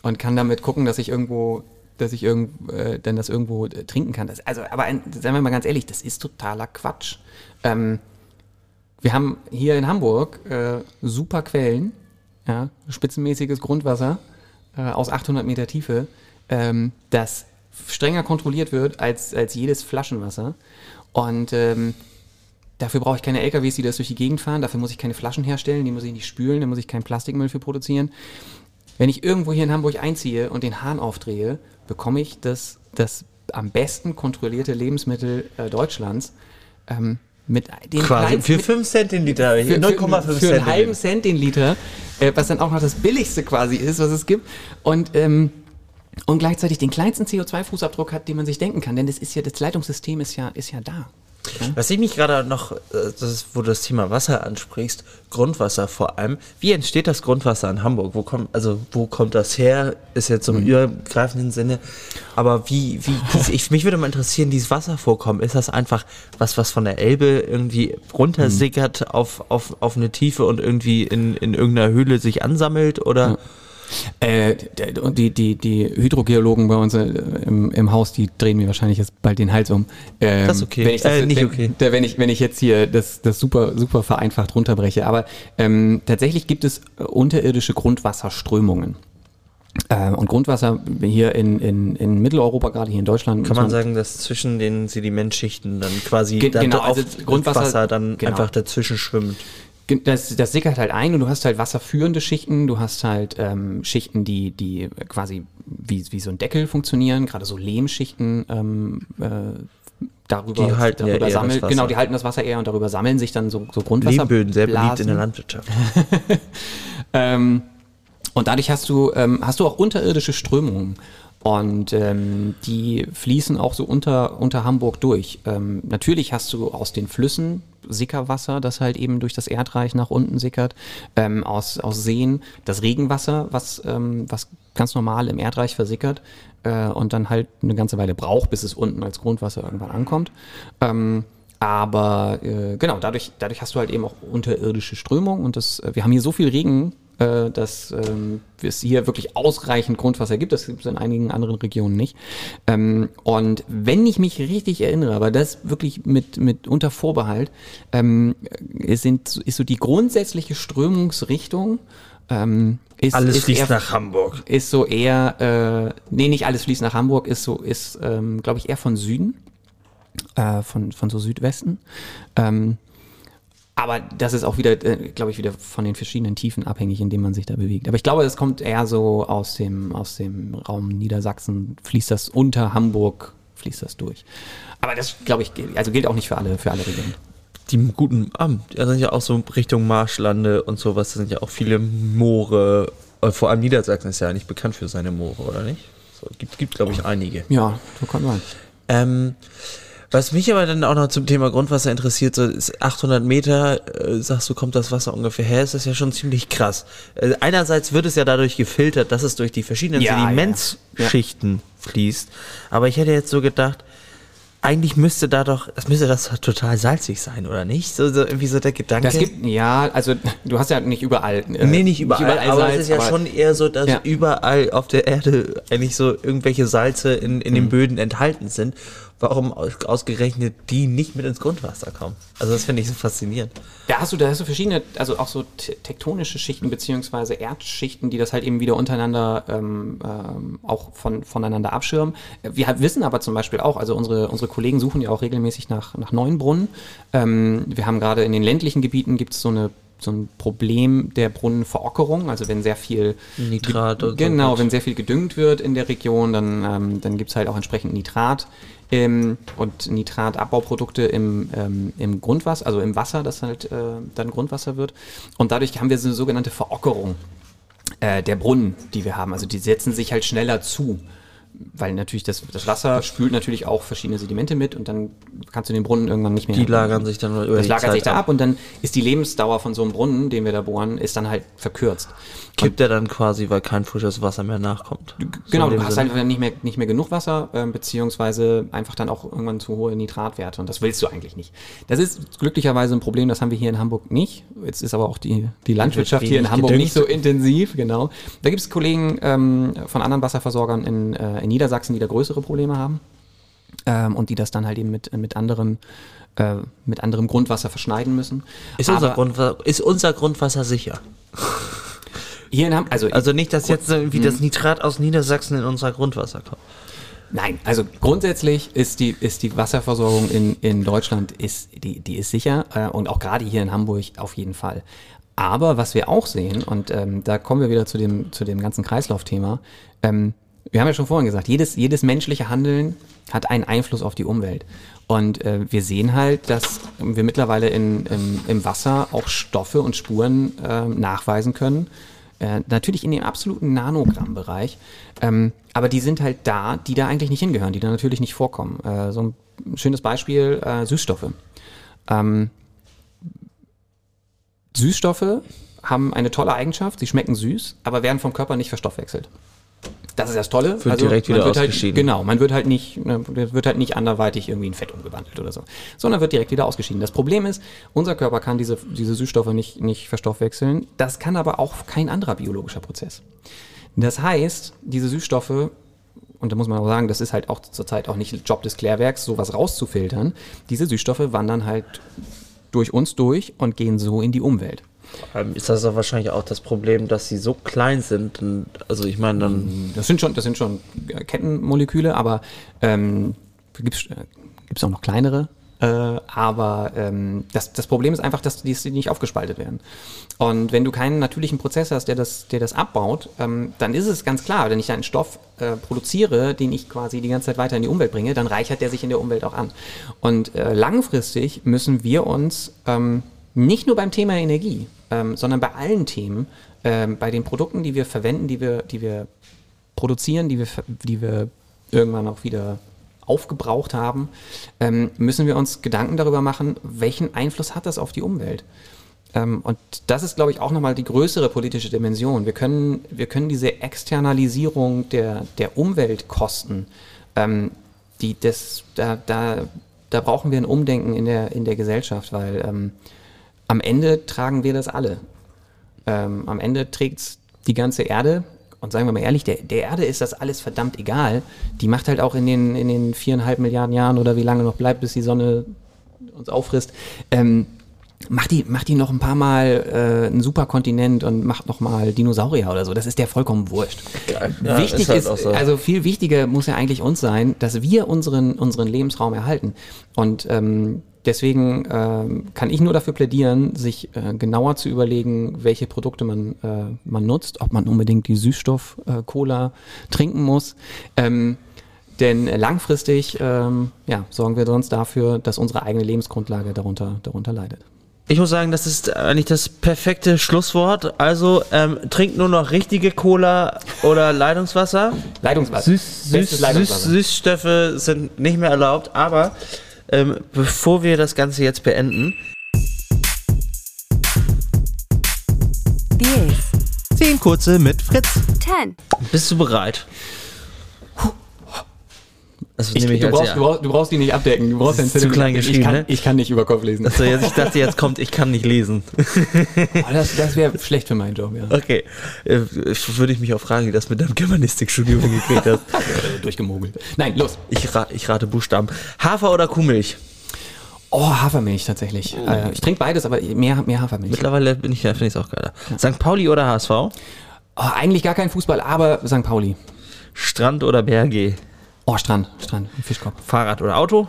und kann damit gucken, dass ich irgendwo, dass ich irgend, äh, dann das irgendwo äh, trinken kann. Das, also, aber ein, seien wir mal ganz ehrlich, das ist totaler Quatsch. Ähm, wir haben hier in Hamburg äh, super Quellen, ja, spitzenmäßiges Grundwasser aus 800 Meter Tiefe, ähm, das strenger kontrolliert wird als, als jedes Flaschenwasser. Und ähm, dafür brauche ich keine LKWs, die das durch die Gegend fahren. Dafür muss ich keine Flaschen herstellen, die muss ich nicht spülen, da muss ich keinen Plastikmüll für produzieren. Wenn ich irgendwo hier in Hamburg einziehe und den Hahn aufdrehe, bekomme ich das, das am besten kontrollierte Lebensmittel äh, Deutschlands. Ähm, mit
den Quasi für 5 Cent den Liter,
0,5 Cent. Für einen halben Cent den Liter, äh, was dann auch noch das billigste quasi ist, was es gibt. Und ähm, und gleichzeitig den kleinsten CO2-Fußabdruck hat, den man sich denken kann. Denn das ist ja, das Leitungssystem ist ja, ist ja da.
Ja? Was ich mich gerade noch, äh, das ist, wo du das Thema Wasser ansprichst, Grundwasser vor allem. Wie entsteht das Grundwasser in Hamburg? Wo kommt, also wo kommt das her? Ist jetzt im mhm. übergreifenden Sinne. Aber wie, wie, ich, mich würde mal interessieren, dieses Wasservorkommen, ist das einfach was, was von der Elbe irgendwie runtersickert mhm. auf, auf, auf eine Tiefe und irgendwie in, in irgendeiner Höhle sich ansammelt? Oder? Ja.
Äh, die, die, die Hydrogeologen bei uns äh, im, im Haus, die drehen mir wahrscheinlich jetzt bald den Hals um.
Ähm, das ist okay.
Wenn ich, das, äh, nicht okay. Wenn, wenn, ich, wenn ich jetzt hier das, das super, super vereinfacht runterbreche. Aber ähm, tatsächlich gibt es unterirdische Grundwasserströmungen. Äh, und Grundwasser hier in, in, in Mitteleuropa, gerade hier in Deutschland.
Kann man, sagen, dass zwischen den Sedimentschichten dann quasi ge dann genau, also Grundwasser dann genau. einfach dazwischen schwimmt
das, das sickert halt ein und du hast halt wasserführende Schichten, du hast halt ähm, Schichten, die, die quasi wie, wie so ein Deckel funktionieren, gerade so Lehmschichten ähm, äh, darüber,
die halten darüber ja
sammeln, genau, die halten das Wasser eher und darüber sammeln sich dann so, so Grundwasser.
Lehmböden, sehr beliebt in der Landwirtschaft.
ähm, und dadurch hast du, ähm, hast du auch unterirdische Strömungen. Und ähm, die fließen auch so unter, unter Hamburg durch. Ähm, natürlich hast du aus den Flüssen Sickerwasser, das halt eben durch das Erdreich nach unten sickert, ähm, aus, aus Seen, das Regenwasser, was, ähm, was ganz normal im Erdreich versickert äh, und dann halt eine ganze Weile braucht, bis es unten als Grundwasser irgendwann ankommt. Ähm, aber äh, genau, dadurch, dadurch hast du halt eben auch unterirdische Strömung und das, äh, wir haben hier so viel Regen, äh, dass ähm, es hier wirklich ausreichend Grundwasser gibt. Das gibt es in einigen anderen Regionen nicht. Ähm, und wenn ich mich richtig erinnere, aber das wirklich mit, mit unter Vorbehalt, ähm, sind, ist so die grundsätzliche Strömungsrichtung. Ähm, ist,
Alles
ist
fließt
eher,
nach Hamburg.
Ist so eher, äh, nee, nicht alles fließt nach Hamburg, ist so, ist, ähm, glaube ich, eher von Süden, äh, von, von so Südwesten. Ähm, aber das ist auch wieder, äh, glaube ich, wieder von den verschiedenen Tiefen abhängig, in denen man sich da bewegt. Aber ich glaube, es kommt eher so aus dem, aus dem Raum Niedersachsen, fließt das unter Hamburg, fließt das durch. Aber das, glaube ich, gilt- also gilt auch nicht für alle, für alle Regionen.
Die guten, ah, da sind ja auch so Richtung Marschlande und sowas, da sind ja auch viele Moore. Äh, Vor allem Niedersachsen ist ja eigentlich bekannt für seine Moore, oder nicht? So, gibt, gibt glaube ich, einige.
Ja, so kann man.
Ähm, was mich aber dann auch noch zum Thema Grundwasser interessiert, so ist 800 Meter, äh, sagst du, kommt das Wasser ungefähr her, ist das ja schon ziemlich krass. Äh, einerseits wird es ja dadurch gefiltert, dass es durch die verschiedenen
Ja,
Sedimentsschichten fließt. Aber ich hätte jetzt so gedacht, eigentlich müsste da doch, das müsste das total salzig sein, oder nicht? So, so irgendwie so der Gedanke.
Das gibt, ja, also du hast ja nicht überall. Äh,
Nee, nicht überall, aber es ist ja schon eher so, dass
Ja.
überall auf der Erde eigentlich so irgendwelche Salze in, in
Mhm.
den Böden enthalten sind. Warum aus- ausgerechnet die nicht mit ins Grundwasser kommen? Also das finde ich so faszinierend.
Da hast du, da hast du verschiedene, also auch so te- tektonische Schichten beziehungsweise Erdschichten, die das halt eben wieder untereinander ähm, ähm, auch von, voneinander abschirmen. Wir wissen aber zum Beispiel auch, also unsere, unsere Kollegen suchen ja auch regelmäßig nach, nach neuen Brunnen. Ähm, wir haben gerade in den ländlichen Gebieten gibt es so eine so ein Problem der Brunnenverockerung, also wenn sehr viel
Nitrat und so
genau,
Quatsch.
wenn sehr viel gedüngt wird in der Region, dann, ähm, dann gibt es halt auch entsprechend Nitrat ähm, und Nitratabbauprodukte im, ähm, im Grundwasser, also im Wasser, das halt äh, dann Grundwasser wird. Und dadurch haben wir so eine sogenannte Verockerung äh, der Brunnen, die wir haben. Also die setzen sich halt schneller zu. Weil natürlich das, das Wasser spült natürlich auch verschiedene Sedimente mit und dann kannst du den Brunnen irgendwann nicht mehr.
Die lagern sich dann über
Das
die
lagert
Zeit
sich da ab und dann ist die Lebensdauer von so einem Brunnen, den wir da bohren, ist dann halt verkürzt.
Kippt er dann quasi, weil kein frisches Wasser mehr nachkommt.
Genau,
So
du hast
Sinne.
einfach nicht mehr, nicht mehr genug Wasser, ähm, beziehungsweise einfach dann auch irgendwann zu hohe Nitratwerte und das willst du eigentlich nicht. Das ist glücklicherweise ein Problem, das haben wir hier in Hamburg nicht. Jetzt ist aber auch die, die Landwirtschaft hier in Hamburg
gedüngt.
nicht so intensiv, genau. Da gibt es Kollegen ähm, von anderen Wasserversorgern in, äh, in Niedersachsen, die da größere Probleme haben ähm, und die das dann halt eben mit, mit anderem äh, mit anderem Grundwasser verschneiden müssen.
Ist unser,
Aber
Grundwasser, ist unser Grundwasser sicher?
hier in Hamburg, also,
Also nicht, dass jetzt irgendwie das Nitrat aus Niedersachsen in unser Grundwasser kommt.
Nein, also grundsätzlich ist die, ist die Wasserversorgung in, in Deutschland ist, die, die ist sicher äh, und auch gerade hier in Hamburg auf jeden Fall. Aber was wir auch sehen, und ähm, da kommen wir wieder zu dem, zu dem ganzen Kreislaufthema, ähm, wir haben ja schon vorhin gesagt, jedes, jedes menschliche Handeln hat einen Einfluss auf die Umwelt. Und äh, wir sehen halt, dass wir mittlerweile in, im, im Wasser auch Stoffe und Spuren ähm, nachweisen können, äh, natürlich in dem absoluten Nanogramm-Bereich. Ähm, aber die sind halt da, die da eigentlich nicht hingehören, die da natürlich nicht vorkommen. Äh, so ein schönes Beispiel, äh, Süßstoffe. Ähm, Süßstoffe haben eine tolle Eigenschaft, sie schmecken süß, aber werden vom Körper nicht verstoffwechselt. Das ist das Tolle. Also
Wird direkt
man
wieder
wird halt,
ausgeschieden.
Genau, man wird halt nicht, ne, wird halt nicht anderweitig irgendwie in Fett umgewandelt oder so, sondern wird direkt wieder ausgeschieden. Das Problem ist, unser Körper kann diese, diese Süßstoffe nicht, nicht verstoffwechseln. Das kann aber auch kein anderer biologischer Prozess. Das heißt, diese Süßstoffe, und da muss man auch sagen, das ist halt auch zurzeit auch nicht Job des Klärwerks, sowas rauszufiltern. Diese Süßstoffe wandern halt durch uns durch und gehen so in die Umwelt.
Ähm, Ist das wahrscheinlich auch das Problem, dass sie so klein sind? Und, also ich meine dann,
Das sind schon, das sind schon äh, Kettenmoleküle, aber ähm, gibt es auch noch kleinere. Äh, aber ähm, das, das Problem ist einfach, dass die, die nicht aufgespaltet werden. Und wenn du keinen natürlichen Prozess hast, der das, der das abbaut, ähm, dann ist es ganz klar, wenn ich einen Stoff äh, produziere, den ich quasi die ganze Zeit weiter in die Umwelt bringe, dann reichert der sich in der Umwelt auch an. Und äh, langfristig müssen wir uns ähm, nicht nur beim Thema Energie, ähm, sondern bei allen Themen, ähm, bei den Produkten, die wir verwenden, die wir, die wir produzieren, die wir, die wir irgendwann auch wieder aufgebraucht haben, ähm, müssen wir uns Gedanken darüber machen, welchen Einfluss hat das auf die Umwelt. Ähm, und das ist, glaube ich, auch nochmal die größere politische Dimension. Wir können, wir können diese Externalisierung der, der Umweltkosten, ähm, die, das, da, da, da brauchen wir ein Umdenken in der, in der Gesellschaft, weil ähm, am Ende tragen wir das alle. Ähm, am Ende trägt es die ganze Erde. Und sagen wir mal ehrlich, der, der Erde ist das alles verdammt egal. Die macht halt auch in den, in den viereinhalb Milliarden Jahren oder wie lange noch bleibt, bis die Sonne uns auffrisst, ähm, Mach die, mach die noch ein paar Mal äh, einen Superkontinent und macht noch mal Dinosaurier oder so. Das ist der vollkommen wurscht.
Geil. Ja,
Wichtig
ist
ist,
halt auch so.
also viel wichtiger muss ja eigentlich uns sein, dass wir unseren, unseren Lebensraum erhalten. Und ähm, deswegen ähm, kann ich nur dafür plädieren, sich äh, genauer zu überlegen, welche Produkte man, äh, man nutzt, ob man unbedingt die Süßstoff-Cola trinken muss. Ähm, denn langfristig ähm, ja, sorgen wir sonst dafür, dass unsere eigene Lebensgrundlage darunter, darunter leidet.
Ich muss sagen, das ist eigentlich das perfekte Schlusswort. Also ähm, trinkt nur noch richtige Cola oder Leitungswasser.
Leitungswasser.
Süß, süß,
Leitungswasser.
süß, Süßstoffe sind nicht mehr erlaubt. Aber ähm, bevor wir das Ganze jetzt beenden,
This.
Zehn kurze mit Fritz.
10.
bist du bereit? Also
Ich, du, brauchst,
ja.
du, brauchst, du brauchst die nicht abdecken. Du brauchst
Das ist zu klein geschrieben,
ich kann,
ne?
Ich kann nicht über Kopf lesen.
Also jetzt, ich dachte, jetzt kommt, ich kann nicht lesen.
Oh, das das wäre schlecht für meinen Job, ja.
Okay, äh, würde ich mich auch fragen, wie das mit deinem Germanistikstudium hingekriegt hast.
Durchgemogelt. Nein, los.
Ich, ra ich rate Buchstaben. Hafer oder Kuhmilch?
Oh, Hafermilch tatsächlich. Äh, ich trinke beides, aber mehr, mehr Hafermilch.
Mittlerweile bin ich ja, finde ich es auch geiler. St. Pauli oder HSV?
Oh, eigentlich gar kein Fußball, aber St. Pauli.
Strand oder Berge?
Oh, Strand, Strand, Fischkopf.
Fahrrad oder Auto?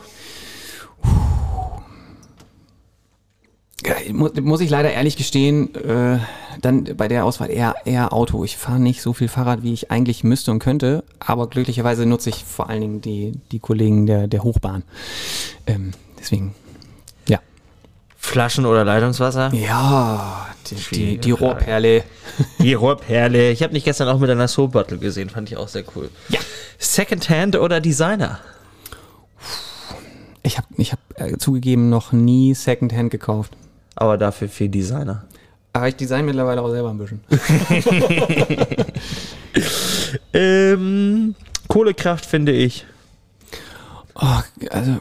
Muss ich leider ehrlich gestehen, äh, dann bei der Auswahl eher, eher Auto. Ich fahre nicht so viel Fahrrad, wie ich eigentlich müsste und könnte, aber glücklicherweise nutze ich vor allen Dingen die, die Kollegen der, der Hochbahn. Ähm, deswegen.
Flaschen oder Leitungswasser?
Ja, die, die, die. Rohrperle.
Die Rohrperle. Ich habe dich gestern auch mit einer Soap Bottle gesehen, fand ich auch sehr cool.
Ja.
Secondhand oder Designer?
Ich habe ich hab, äh, zugegeben noch nie Secondhand gekauft.
Aber dafür viel Designer.
Aber ich design mittlerweile auch selber ein bisschen.
Ähm, Kohlekraft finde ich.
Oh, also,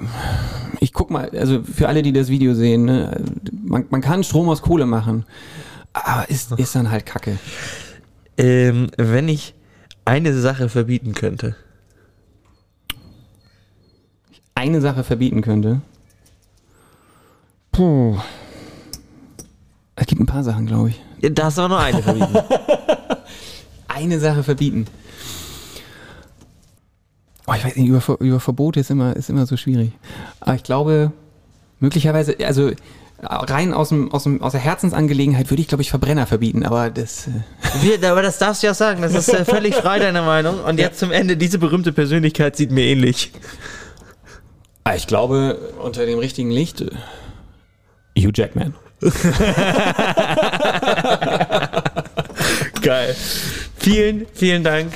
ich guck mal, also für alle, die das Video sehen, ne, man, man kann Strom aus Kohle machen, aber ist, ist dann halt Kacke.
Ähm, wenn ich eine Sache verbieten könnte.
Eine Sache verbieten könnte. Puh. Es gibt ein paar Sachen, glaube ich.
Ja, Da hast du aber nur eine verbieten.
Eine Sache verbieten. Oh, ich weiß nicht, über, über Verbote ist immer, ist immer so schwierig. Aber ich glaube, möglicherweise, also rein aus, dem, aus, dem, aus der Herzensangelegenheit würde ich, glaube ich, Verbrenner verbieten, aber das. Äh,
Wir, aber das darfst du ja auch sagen. Das ist äh, völlig frei, deine Meinung. Und jetzt zum Ende, diese berühmte Persönlichkeit sieht mir ähnlich.
Ah, Ich glaube, unter dem richtigen Licht. äh, Hugh Jackman.
Geil. Vielen, vielen Dank.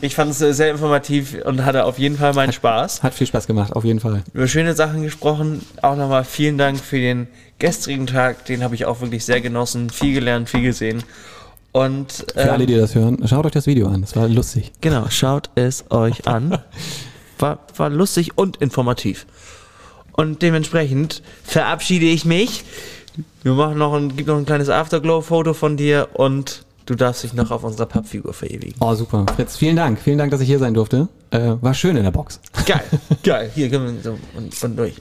Ich fand es äh, sehr informativ und hatte auf jeden Fall meinen Spaß.
Hat viel Spaß gemacht, auf jeden Fall.
Über schöne Sachen gesprochen. Auch nochmal vielen Dank für den gestrigen Tag. Den habe ich auch wirklich sehr genossen. Viel gelernt, viel gesehen. Und
Für
ähm,
alle, die das hören, schaut euch das Video an. Das war lustig.
Genau, schaut es euch an. War, war lustig und informativ. Und dementsprechend verabschiede ich mich. Wir machen noch ein, gibt noch ein kleines Afterglow-Foto von dir und du darfst dich noch auf unserer Pappfigur verewigen.
Oh, super. Fritz, vielen Dank. Vielen Dank, dass ich hier sein durfte. Äh, war schön in der Box.
Geil, geil. Hier, können wir so und, und durch.